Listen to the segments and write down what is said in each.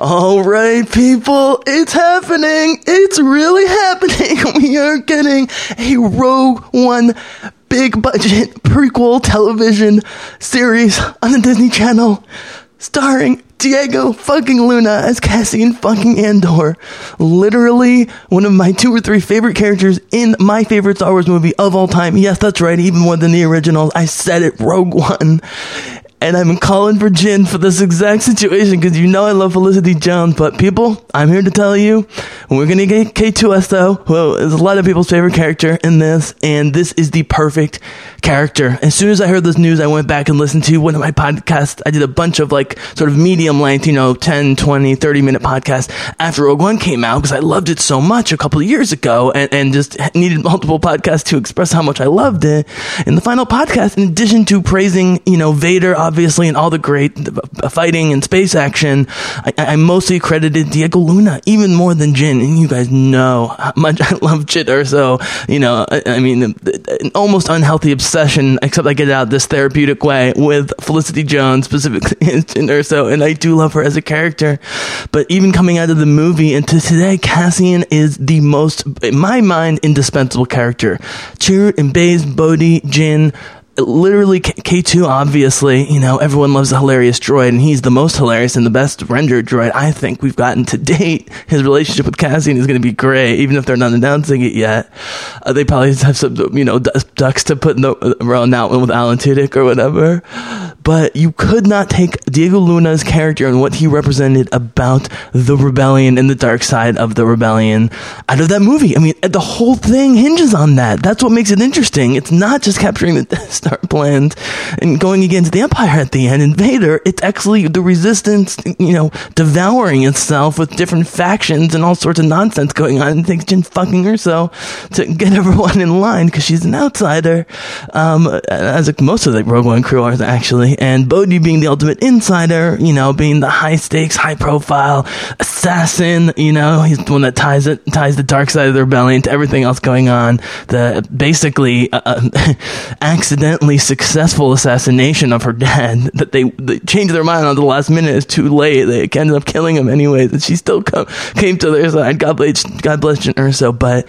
All right, people, it's happening. It's really happening. We are getting a Rogue One big budget prequel television series on the Disney Channel starring Diego fucking Luna as Cassian fucking Andor. Literally one of my two or three favorite characters in my favorite Star Wars movie of all time. Yes, that's right, even more than the originals. I said it, Rogue One and I'm calling for Jyn for this exact situation because you know I love Felicity Jones. But people, I'm here to tell you, we're gonna get K2SO, who is a lot of people's favorite character in this, and this is the perfect character. As soon as I heard this news, I went back and listened to one of my podcasts. I did a bunch of like sort of medium length, you know, 10, 20, 30 minute podcasts after Rogue One came out because I loved it so much a couple of years ago and, and just needed multiple podcasts to express how much I loved it. In the final podcast, in addition to praising, you know, Vader, obviously, and all the great fighting and space action, I, I mostly credited Diego Luna even more than Jyn. And you guys know how much I love Jyn Erso. You know, I, I mean, an almost unhealthy obsession, except I get it out this therapeutic way with Felicity Jones, specifically Jyn Erso. And I do love her as a character. But even coming out of the movie into today, Cassian is the most, in my mind, indispensable character. Chirrut and Baze, Bodhi, Jyn, literally K2 obviously, you know, everyone loves a hilarious droid and he's the most hilarious and the best rendered droid I think we've gotten to date. His relationship with Cassian is going to be great even if they're not announcing it yet. Uh, they probably have some, you know, ducks to put in the, out with Alan Tudyk or whatever. But you could not take Diego Luna's character and what he represented about the rebellion and the dark side of the rebellion out of that movie. I mean, the whole thing hinges on that. That's what makes it interesting. It's not just capturing the Death Star plans and going against the Empire at the end. In Vader, it's actually the resistance, you know, devouring itself with different factions and all sorts of nonsense going on. And thanks Jyn fucking Erso to get everyone in line because she's an outsider. Um, as most of the Rogue One crew are actually. And Bodhi being the ultimate insider, you know, being the high stakes, high profile assassin, you know, he's the one that ties it, ties the dark side of the rebellion to everything else going on. The basically, uh, uh accidentally successful assassination of her dad that they, they changed their mind on the last minute. It's too late. They ended up killing him anyways, and she still come, came to their side. God bless, God bless Jyn Erso. But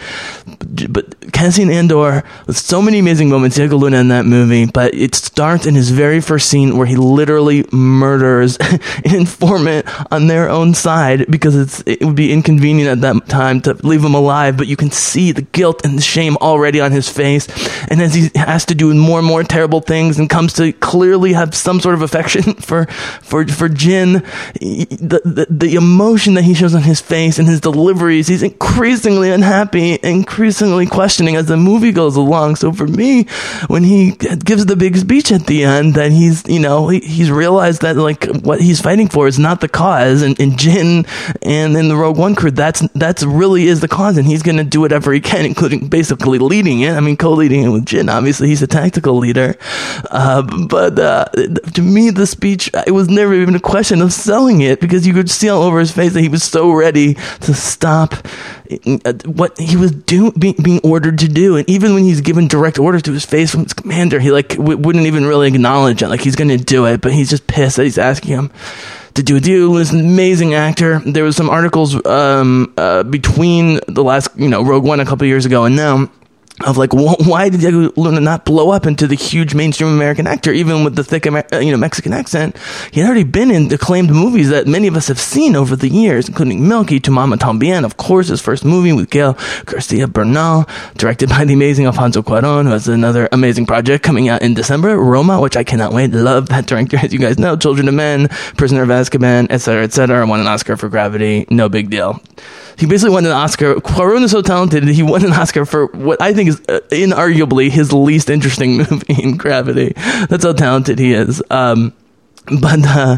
but Cassian Andor with so many amazing moments. Diego Luna in that movie, but it starts in his very first scene where he literally murders an informant on their own side because it's it would be inconvenient at that time to leave him alive. But you can see the guilt and the shame already on his face, and as he has to do more and more terrible things and comes to clearly have some sort of affection for for for Jyn, the, the the emotion that he shows on his face and his deliveries, he's increasingly unhappy, increasingly questioning as the movie goes along. So for me, when he gives the big speech at the end, that he's you know he, he's realized that like what he's fighting for is not the cause, and, and Jyn and in the Rogue One crew, that's that's really is the cause, and he's gonna do whatever he can, including basically leading it. I mean, co-leading it with Jyn. Obviously, he's a tactical leader. Uh, but uh, to me, the speech, it was never even a question of selling it because you could see all over his face that he was so ready to stop what he was doing, being, being ordered to do. And even when he's given direct orders to his face from his commander, he like w- wouldn't even really acknowledge it. Like he's going to do it, but he's just pissed that he's asking him to do a deal. He's an amazing actor. There was some articles um, uh, between the last, you know, Rogue One a couple years ago and now of like why did Diego Luna not blow up into the huge mainstream American actor even with the thick uh, you know Mexican accent? He had already been in acclaimed movies that many of us have seen over the years including Y Tu Mamá También of course his first movie with Gael Garcia Bernal directed by the amazing Alfonso Cuarón who has another amazing project coming out in December Roma which I cannot wait. Love that director as you guys know. Children of Men Prisoner of Azkaban etc etc won an Oscar for Gravity. No big deal he basically won an Oscar. Cuarón is so talented, he won an Oscar for what I think is uh, inarguably his least interesting movie in Gravity. That's how talented he is. Um, but uh,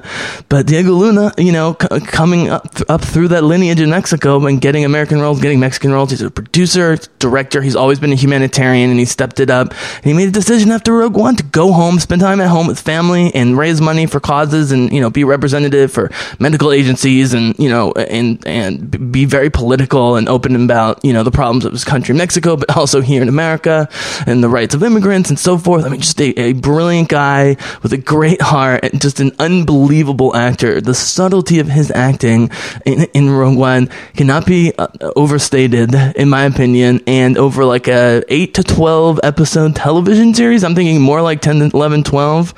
but Diego Luna, you know, c- coming up th- up through that lineage in Mexico and getting American roles, getting Mexican roles. He's a producer, director. He's always been a humanitarian, and he stepped it up. And he made a decision after Rogue One to go home, spend time at home with family, and raise money for causes, and you know, be representative for medical agencies, and you know, and and be very political and open about you know the problems of his country, Mexico, but also here in America and the rights of immigrants and so forth. I mean, just a, a brilliant guy with a great heart, and just an unbelievable actor. The subtlety of his acting in, in Rogue One cannot be uh, overstated, in my opinion. And over like a 8 to 12 episode television series, I'm thinking more like 10, 11, 12.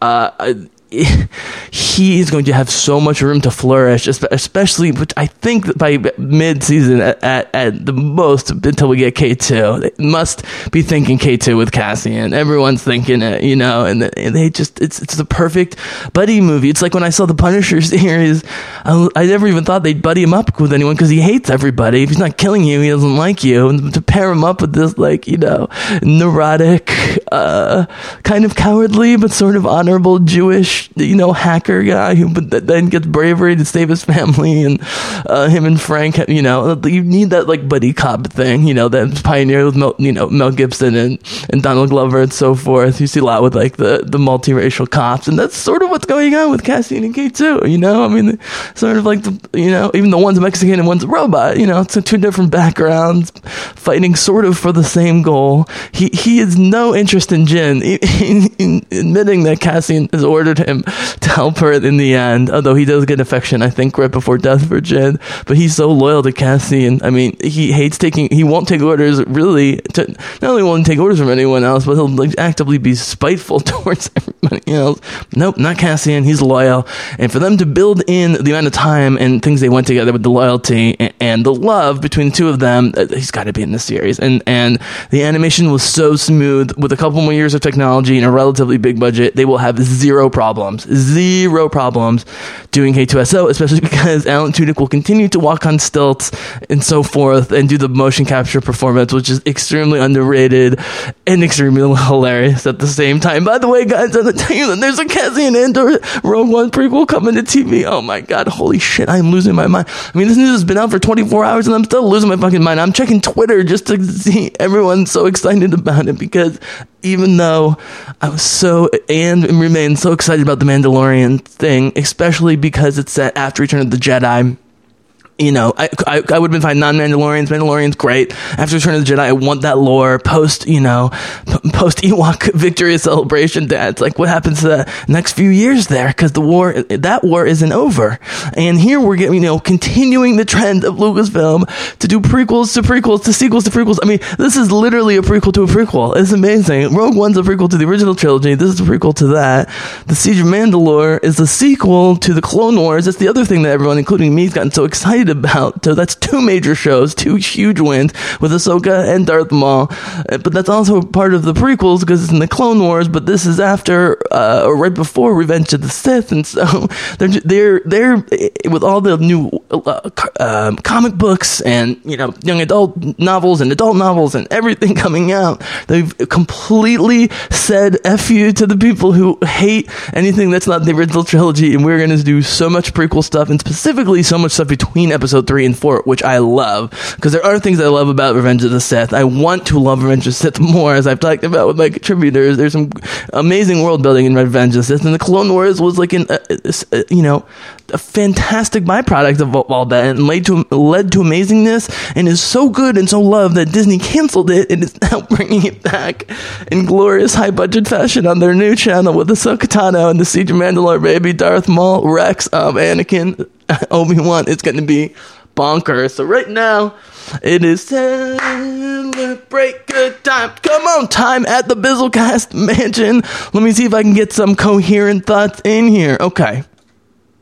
Uh, he is going to have so much room to flourish, especially, which I think by mid season at, at, at, the most until we get K2. They must be thinking K2 with Cassian. Everyone's thinking it, you know, and they just, it's, it's the perfect buddy movie. It's like when I saw the Punisher series, I, I never even thought they'd buddy him up with anyone because he hates everybody. If he's not killing you, he doesn't like you. And to pair him up with this, like, you know, neurotic, uh, kind of cowardly, but sort of honorable Jewish you know, hacker guy who then gets bravery to save his family, and uh, him and Frank, you know, you need that like buddy cop thing, you know, that pioneered with Mel, you know Mel Gibson and, and Donald Glover and so forth. You see a lot with like the the multiracial cops, and that's sort of what's going on with Cassian and K2. You know, I mean, sort of like the you know, even the one's Mexican and one's a robot. You know, it's two different backgrounds fighting sort of for the same goal. He he has no interest in Jyn, in, in, admitting that Cassian has ordered him to help her in the end. Although he does get affection, I think, right before death for Jyn. But he's so loyal to Cassian. I mean, he hates taking. He won't take orders. Really, to, not only won't take orders from anyone else, but he'll like actively be spiteful towards everybody else. Nope, not Cassian. He's loyal. And for them to build in the amount of time and things they went together with the loyalty and, and the love between the two of them, uh, he's got to be in the series. And and the animation was so smooth with a couple more years of technology and a relatively big budget. They will have zero problems zero problems doing K2SO, especially because Alan Tudyk will continue to walk on stilts and so forth and do the motion capture performance, which is extremely underrated and extremely hilarious at the same time. By the way, guys, I'm telling you that there's a Cassian Andor Rogue One prequel coming to TV. Oh my god, holy shit, I'm losing my mind. I mean, this news has been out for 24 hours and I'm still losing my fucking mind. I'm checking Twitter just to see everyone so excited about it because even though I was so and remain so excited about the Mandalorian thing, especially because it's set after Return of the Jedi you know, I, I, I would have been fine. Non Mandalorians, Mandalorians, great. After Return of the Jedi, I want that lore. Post, you know, p- post Ewok victory celebration. That's like what happens to the next few years there because the war, that war isn't over. And here we're getting, you know, continuing the trend of Lucasfilm to do prequels to prequels to sequels to prequels. I mean, this is literally a prequel to a prequel. It's amazing. Rogue One's a prequel to the original trilogy. This is a prequel to that. The Siege of Mandalore is a sequel to the Clone Wars. That's the other thing that everyone, including me, has gotten so excited excited about. So that's two major shows, two huge wins with Ahsoka and Darth Maul. Uh, but that's also part of the prequels because it's in the Clone Wars. But this is after uh, or right before Revenge of the Sith, and so they're they're they're uh, with all the new uh, um, comic books and you know young adult novels and adult novels and everything coming out. They've completely said "f you" to the people who hate anything that's not the original trilogy, and we're going to do so much prequel stuff and specifically so much stuff between episode three and four, which I love because there are things I love about Revenge of the Sith. I want to love Revenge of the Sith more, as I've talked about with my contributors. There's some amazing world building in Revenge of the Sith, and the Clone Wars was like an, uh, uh, you know, a fantastic byproduct of all that, and led to led to amazingness, and is so good and so loved that Disney canceled it and is now bringing it back in glorious high budget fashion on their new channel with Ahsoka Tano and the Siege of Mandalore baby, Darth Maul, Rex, um, Anakin, Obi Wan. It's going to be bonkers. So right now, it is celebrate good time. Come on, time at the Bizzlecast Mansion. Let me see if I can get some coherent thoughts in here. Okay.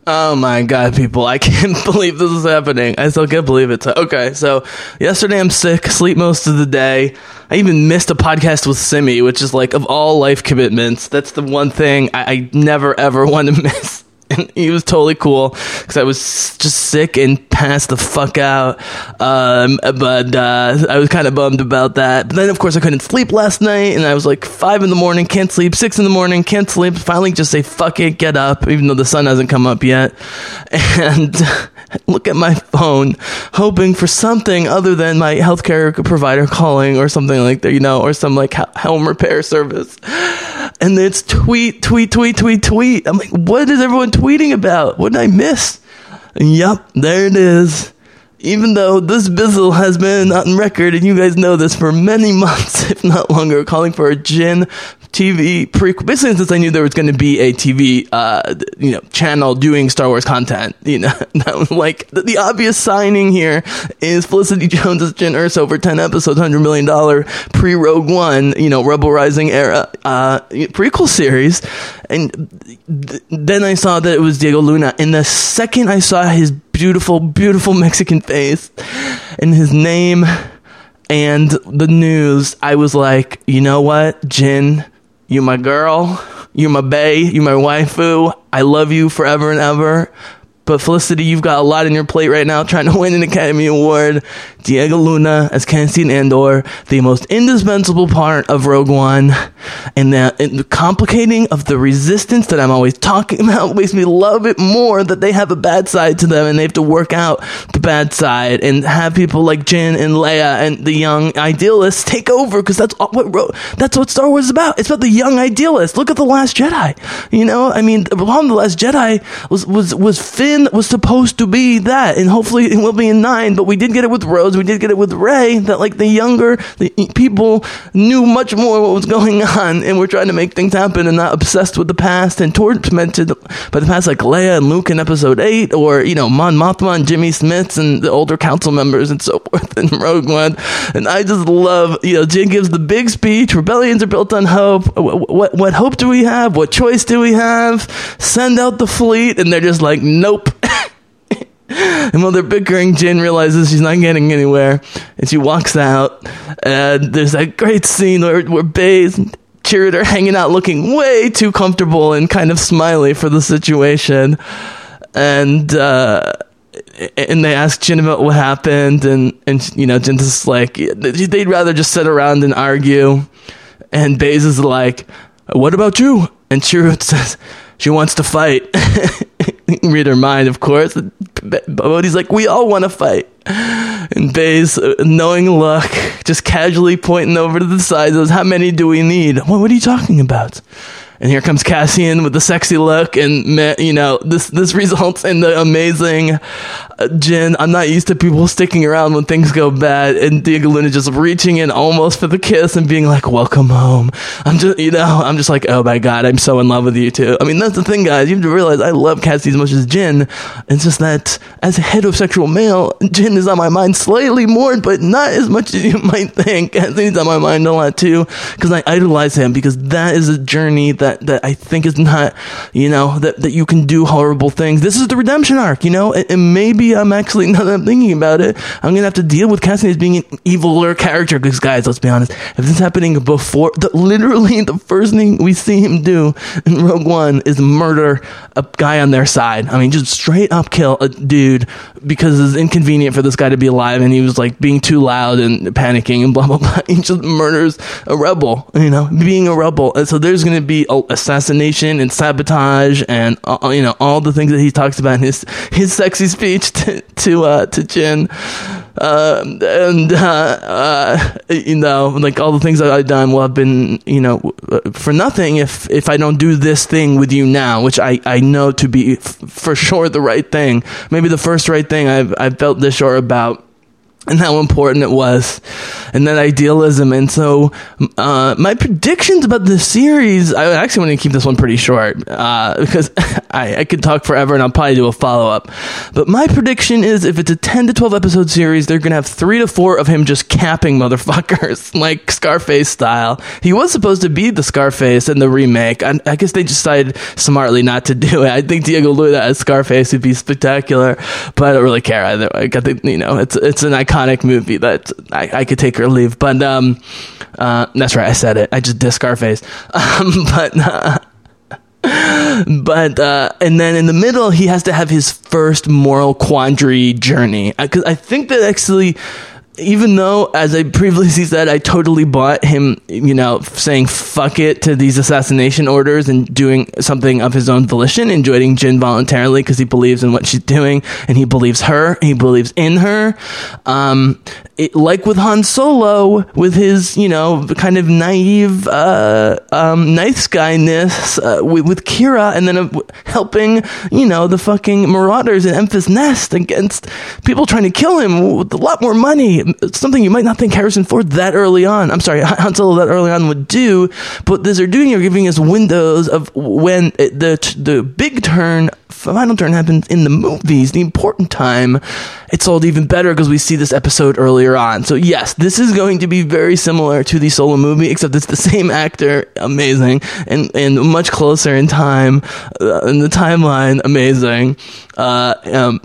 Oh my god, people, I can't believe this is happening. I still can't believe it. Okay, so yesterday I'm sick, sleep most of the day. I even missed a podcast with Simi, which is like, of all life commitments, that's the one thing I, I never ever want to miss and he was totally cool because I was just sick and passed the fuck out. Um, but uh, I was kind of bummed about that. But then, of course, I couldn't sleep last night, and I was like five in the morning, can't sleep. Six in the morning, can't sleep. Finally, just say fuck it, get up, even though the sun hasn't come up yet, and look at my phone, hoping for something other than my healthcare provider calling or something like that, you know, or some like home repair service. And it's tweet, tweet, tweet, tweet, tweet. I'm like, what is everyone tweeting about? What did I miss? And yep, there it is. Even though this bizzle has been on record, and you guys know this for many months, if not longer, calling for a Jyn TV prequel. Basically, since I knew there was going to be a TV, uh, you know, channel doing Star Wars content, you know, like the, the, obvious signing here is Felicity Jones as Jyn Erso for ten episodes, hundred million dollar pre Rogue One, you know, Rebel Rising era uh, prequel series, and th- then I saw that it was Diego Luna. And the second I saw his beautiful, beautiful Mexican face and his name and the news, I was like, you know what, Jyn, you my girl, you my bae, you my waifu. I love you forever and ever. But Felicity, you've got a lot on your plate right now trying to win an Academy Award. Diego Luna as Cassian Andor, the most indispensable part of Rogue One, and the, and the complicating of the resistance that I'm always talking about makes me love it more that they have a bad side to them and they have to work out the bad side and have people like Jyn and Leia and the young idealists take over because that's what that's what Star Wars is about. It's about the young idealists. Look at the Last Jedi. You know, I mean, the problem the Last Jedi was was was Finn was supposed to be that, and hopefully it will be in nine. But we did get it with Rose we did get it with Rey, that like the younger the people knew much more what was going on and were trying to make things happen and not obsessed with the past and tormented by the past like Leia and Luke in episode 8 or you know Mon Mothma and Jimmy Smits and the older council members and so forth in Rogue One. And I just love you know Jyn gives the big speech rebellions are built on hope. What, what, what hope do we have? What choice do we have? Send out the fleet. And they're just like nope And while they're bickering, Jyn realizes she's not getting anywhere, and she walks out. And there's that great scene where where Chirrut are hanging out, looking way too comfortable and kind of smiley for the situation. And uh, and they ask Jyn about what happened, and and you know Jyn's just like they'd rather just sit around and argue. And Baze is like, "What about you?" And Chirrut says, "She wants to fight." read her mind, of course. Bodhi's like, we all want to fight. And Baze, uh, knowing luck, just casually pointing over to the side, says, how many do we need? What, what are you talking about? and here comes Cassian with the sexy look, and you know this this results in the amazing Jyn. I'm not used to people sticking around when things go bad, and Diego Luna just reaching in almost for the kiss and being like, "Welcome home." I'm just you know I'm just like, oh my god, I'm so in love with you too. I mean that's the thing, guys. You have to realize I love Cassie as much as Jen. It's just that as a heterosexual male, Jen is on my mind slightly more, but not as much as you might think. Cassie's on my mind a lot too because I idolize him because that is a journey that that that I think is not, you know, that that you can do horrible things. This is the redemption arc, you know, and, and maybe I'm actually now that I'm thinking about it, I'm gonna have to deal with Cassian as being an eviler character. Because guys, let's be honest, if this is happening before, the, literally the first thing we see him do in Rogue One is murder a guy on their side. I mean, just straight up kill a dude because it's inconvenient for this guy to be alive, and he was like being too loud and panicking and blah blah blah. He just murders a rebel, you know, being a rebel. And so there's gonna be assassination and sabotage and uh, you know all the things that he talks about in his his sexy speech to to uh, to Jyn. Uh, and uh, uh, you know, like all the things that I've done will have been, you know, for nothing if if I don't do this thing with you now, which I, I know to be f- for sure the right thing. Maybe the first right thing I've I've felt this sure about and how important it was and that idealism. And so uh, my predictions about this series i actually want to keep this one pretty short uh, because I, I, could talk forever and i'll probably do a follow-up. But my prediction is if it's a 10 to 12 episode series they're gonna have three to four of him just capping motherfuckers like scarface style. He was supposed to be the scarface in the remake. I, I guess they decided smartly not to do it. I think diego luna as scarface would be spectacular but i don't really care either i think you know it's it's an iconic iconic movie that I, I could take or leave. But um, uh, that's right, I said it. I just did Scarface. Um, but. Uh, but uh, and then in the middle he has to have his first moral quandary journey because I think that actually even though, as I previously said, I totally bought him, you know, saying fuck it to these assassination orders and doing something of his own volition and joining Jyn voluntarily because he believes in what she's doing and he believes her, he believes in her. Um, it, like with Han Solo, with his you know kind of naive, uh, um, nice guyness, uh, with, with Qi'ra, and then uh, helping you know the fucking Marauders in Enfys Nest against people trying to kill him with a lot more money. Something you might not think Harrison Ford that early on. I'm sorry, Han Solo that early on would do, but this they're doing are giving us windows of when it, the the big turn, final turn happens in the movies, the important time. It's sold even better because we see this episode earlier on. So yes, this is going to be very similar to the solo movie, except it's the same actor, amazing, and and much closer in time, uh, in the timeline, amazing. Uh, um,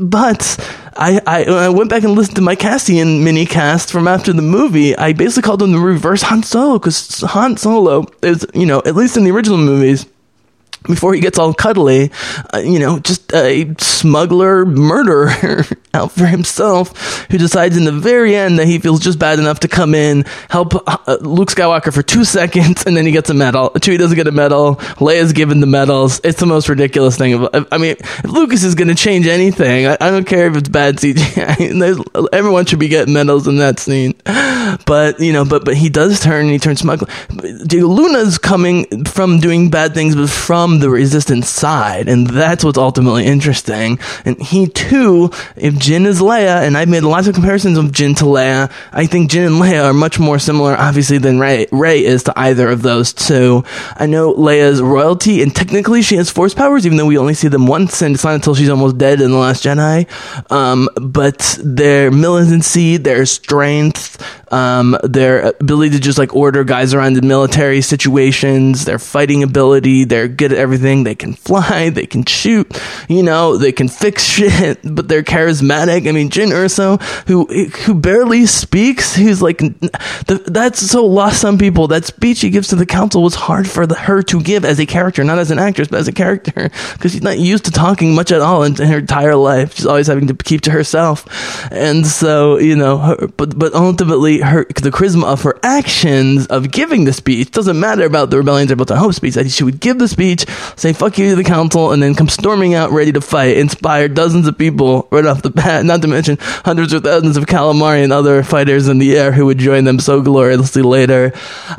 but I, I, I went back and listened to my Cassian mini cast from after the movie. I basically called him the reverse Han Solo because Han Solo is, you know, at least in the original movies, before he gets all cuddly, uh, you know, just a smuggler murderer out for himself who decides in the very end that he feels just bad enough to come in, help uh, Luke Skywalker for two seconds, and then he gets a medal. Chewie doesn't get a medal. Leia's given the medals. It's the most ridiculous thing. I mean, if Lucas is going to change anything, I, I, don't care if it's bad CGI. everyone should be getting medals in that scene. But, you know, but, but he does turn and he turns smuggler. Luna's coming from doing bad things, but from the resistance side, and that's what's ultimately interesting. And he too, if Jyn is Leia, and I've made lots of comparisons of Jyn to Leia, I think Jyn and Leia are much more similar, obviously, than Rey, Rey is to either of those two. I know Leia's royalty, and technically she has force powers, even though we only see them once, and it's not until she's almost dead in The Last Jedi. Um, but their militancy, their strength, um, their ability to just like order guys around in military situations, their fighting ability, they're good at everything. They can fly, they can shoot, you know, they can fix shit, but they're charismatic. I mean, Jyn Erso, who who barely speaks, who's like, the, that's so lost on people. That speech he gives to the council was hard for the, her to give as a character, not as an actress, but as a character, because she's not used to talking much at all in, in, her entire life. She's always having to keep to herself, and so you know, her, but but ultimately, her the charisma of her actions of giving the speech doesn't matter about the rebellions about the hope speech. That she would give the speech, say fuck you to the council, and then come storming out ready to fight, inspire dozens of people right off the bat, not to mention hundreds or thousands of calamari and other fighters in the air who would join them so gloriously later.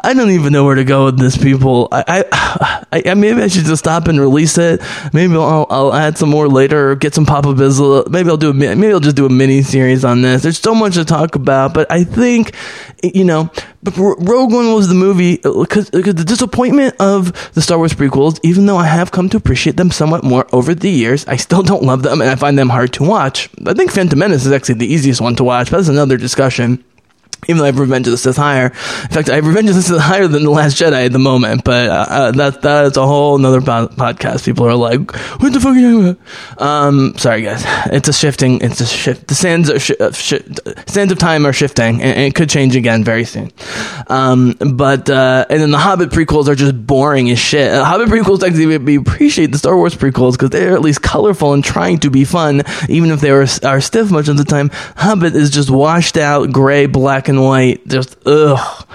I don't even know where to go with this, people. I, I, I maybe I should just stop and release it. Maybe I'll, I'll add some more later, or get some Papa Bizzle. Maybe I'll do a, maybe I'll just do a mini series on this. There's so much to talk about, but I think, you know, but Rogue One was the movie uh, because the disappointment of the Star Wars prequels, even though I have come to appreciate them somewhat more over the years, I still don't love them and I find them hard to watch. I think Phantom Menace is actually the easiest one to watch, but that's another discussion even though I have Revenge of the Sith higher. In fact, I have Revenge of the Sith higher than The Last Jedi at the moment, but uh, uh that that's a whole another po- podcast. People are like, what the fuck are you? Um, sorry guys. It's a shifting, it's a shift. The sands, are sh- uh, sh- sands of time are shifting, and, it could change again very soon. Um, but, uh, and then the Hobbit prequels are just boring as shit. Uh, Hobbit prequels, actually, we appreciate the Star Wars prequels because they're at least colorful and trying to be fun, even if they are stiff much of the time. Hobbit is just washed out, gray, black, and white, just ugh,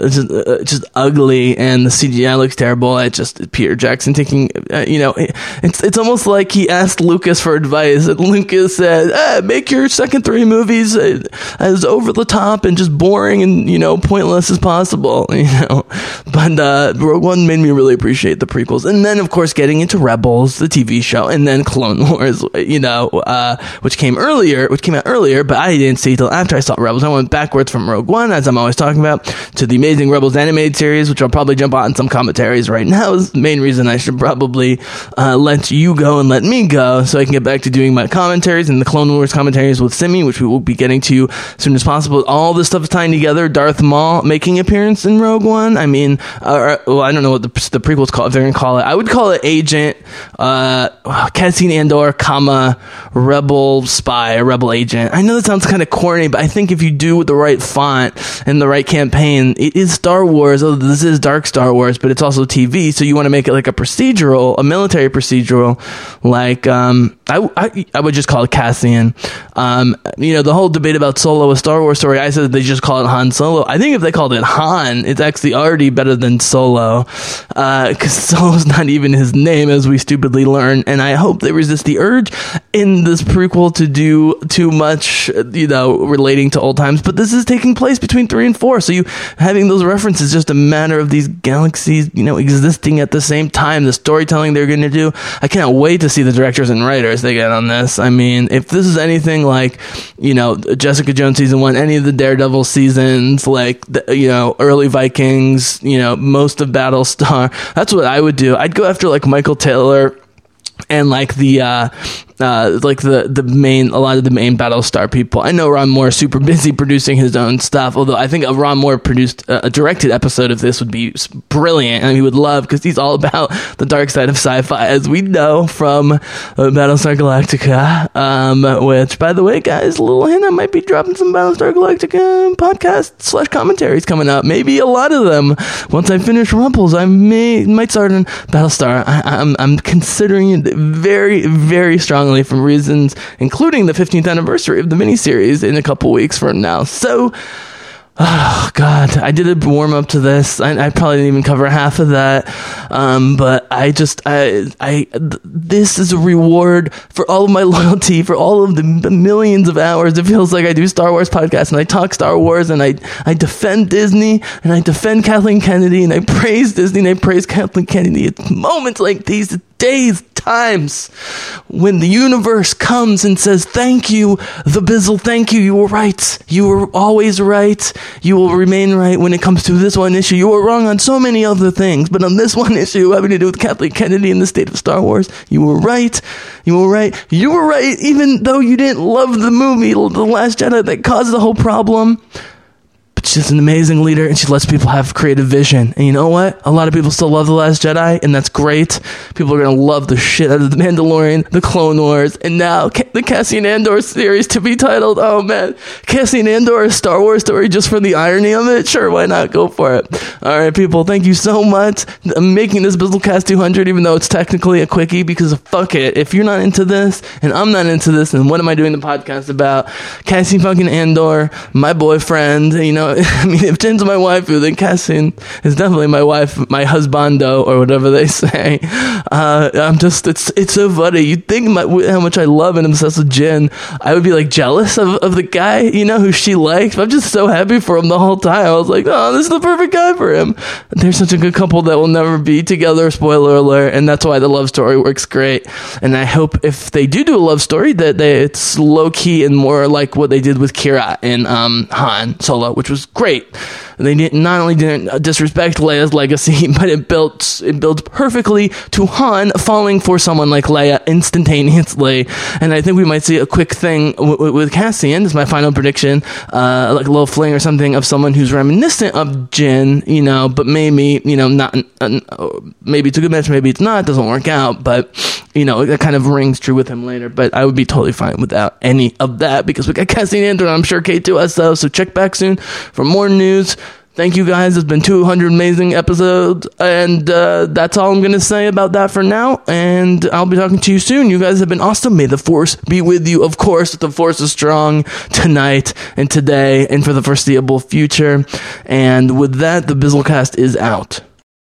it's just, uh, just ugly, and the CGI looks terrible. It just Peter Jackson taking, uh, you know, it's it's almost like he asked Lucas for advice, and Lucas said, eh, "Make your second three movies uh, as over the top and just boring and you know pointless as possible." You know, but uh, Rogue One made me really appreciate the prequels, and then of course getting into Rebels, the TV show, and then Clone Wars, you know, uh, which came earlier, which came out earlier, but I didn't see till after I saw Rebels. I went backwards from Rogue One, as I'm always talking about, to the Amazing Rebels animated series, which I'll probably jump on some commentaries right now. Is the main reason I should probably uh, let you go and let me go, so I can get back to doing my commentaries and the Clone Wars commentaries with Simi, which we will be getting to as soon as possible. All this stuff is tying together. Darth Maul making appearance in Rogue One. I mean, uh, well, I don't know what the, the prequels call if they're gonna call it. I would call it Agent uh, Cassian Andor, comma Rebel Spy, Rebel Agent. I know that sounds kind of corny, but I think if you do the right font and the right campaign. It is Star Wars. Oh, this is dark Star Wars, but it's also TV. So you want to make it like a procedural, a military procedural, like um, I, I, I would just call it Cassian. Um, you know, the whole debate about Solo, a Star Wars story, I said they just call it Han Solo. I think if they called it Han, it's actually already better than Solo, because uh, Solo's not even his name, as we stupidly learn. And I hope they resist the urge in this prequel to do too much, you know, relating to old times. But this is taking place between three and four, so you having those references just a matter of these galaxies, you know, existing at the same time. The storytelling they're going to do, I can't wait to see the directors and writers they get on this. I mean, if this is anything like, you know, Jessica Jones season one, any of the Daredevil seasons, like the, you know, early Vikings, you know, most of Battlestar, that's what I would do. I'd go after like Michael Taylor and like the uh, uh, like the the main a lot of the main Battlestar people. I know Ron Moore is super busy producing his own stuff. Although I think a Ron Moore produced uh, a directed episode of this would be brilliant, and he would love because he's all about the dark side of sci-fi, as we know from uh, Battlestar Galactica. Um, which, by the way, guys, a little hint: I might be dropping some Battlestar Galactica podcast slash commentaries coming up. Maybe a lot of them. Once I finish Rumples, I may might start on Battlestar. I, I'm I'm considering it very very strongly for reasons including the 15th anniversary of the miniseries in a couple weeks from now. So, Oh God, I did a warm up to this. I, I, probably didn't even cover half of that, um, but I just, I, I, th- this is a reward for all of my loyalty, for all of the millions of hours. It feels like I do Star Wars podcasts and I talk Star Wars and I, I defend Disney and I defend Kathleen Kennedy and I praise Disney and I praise Kathleen Kennedy. It's moments like these, days, times when the universe comes and says, Thank you, the Bizzle, thank you, you were right. You were always right. You will remain right when it comes to this one issue. You were wrong on so many other things, but on this one issue having to do with Kathleen Kennedy and the state of Star Wars, you were right. You were right. You were right, even though you didn't love the movie, The Last Jedi, that caused the whole problem she's an amazing leader and she lets people have creative vision. And you know what? A lot of people still love The Last Jedi, and that's great. People are going to love the shit out of The Mandalorian, The Clone Wars, and now the Cassian Andor series to be titled, oh man, Cassian Andor, a Star Wars story just for the irony of it? Sure, why not? Go for it. All right, people, thank you so much. I'm making this Bizzlecast 200, even though it's technically a quickie, because fuck it. If you're not into this, and I'm not into this, then what am I doing the podcast about? Cassian fucking Andor, my boyfriend, you know, I mean, if Jen's my wife, then Cassian is definitely my wife, my husbando, or whatever they say. Uh, I'm just, it's it's so funny. You think my, how much I love and obsess with Jen, I would be like jealous of, of the guy, you know, who she likes. I'm just so happy for him the whole time. I was like, oh, this is the perfect guy for him. They're such a good couple that will never be together. Spoiler alert. And that's why the love story works great. And I hope if they do do a love story, that they, it's low key and more like what they did with Qi'ra and um, Han Solo, which was great. They did, not only didn't disrespect Leia's legacy, but it built it built perfectly to Han falling for someone like Leia instantaneously. And I think we might see a quick thing w- w- with Cassian. This is my final prediction, uh, like a little fling or something of someone who's reminiscent of Jyn, you know, but maybe you know not. Uh, maybe it's a good match, maybe it's not. It doesn't work out, but you know that kind of rings true with him later. But I would be totally fine without any of that because we got Cassian Andor. I'm sure K2SO. So check back soon for more news. Thank you guys. It's been 200 amazing episodes. And uh, that's all I'm going to say about that for now. And I'll be talking to you soon. You guys have been awesome. May the force be with you. Of course, the force is strong tonight and today and for the foreseeable future. And with that, the Bizzlecast is out.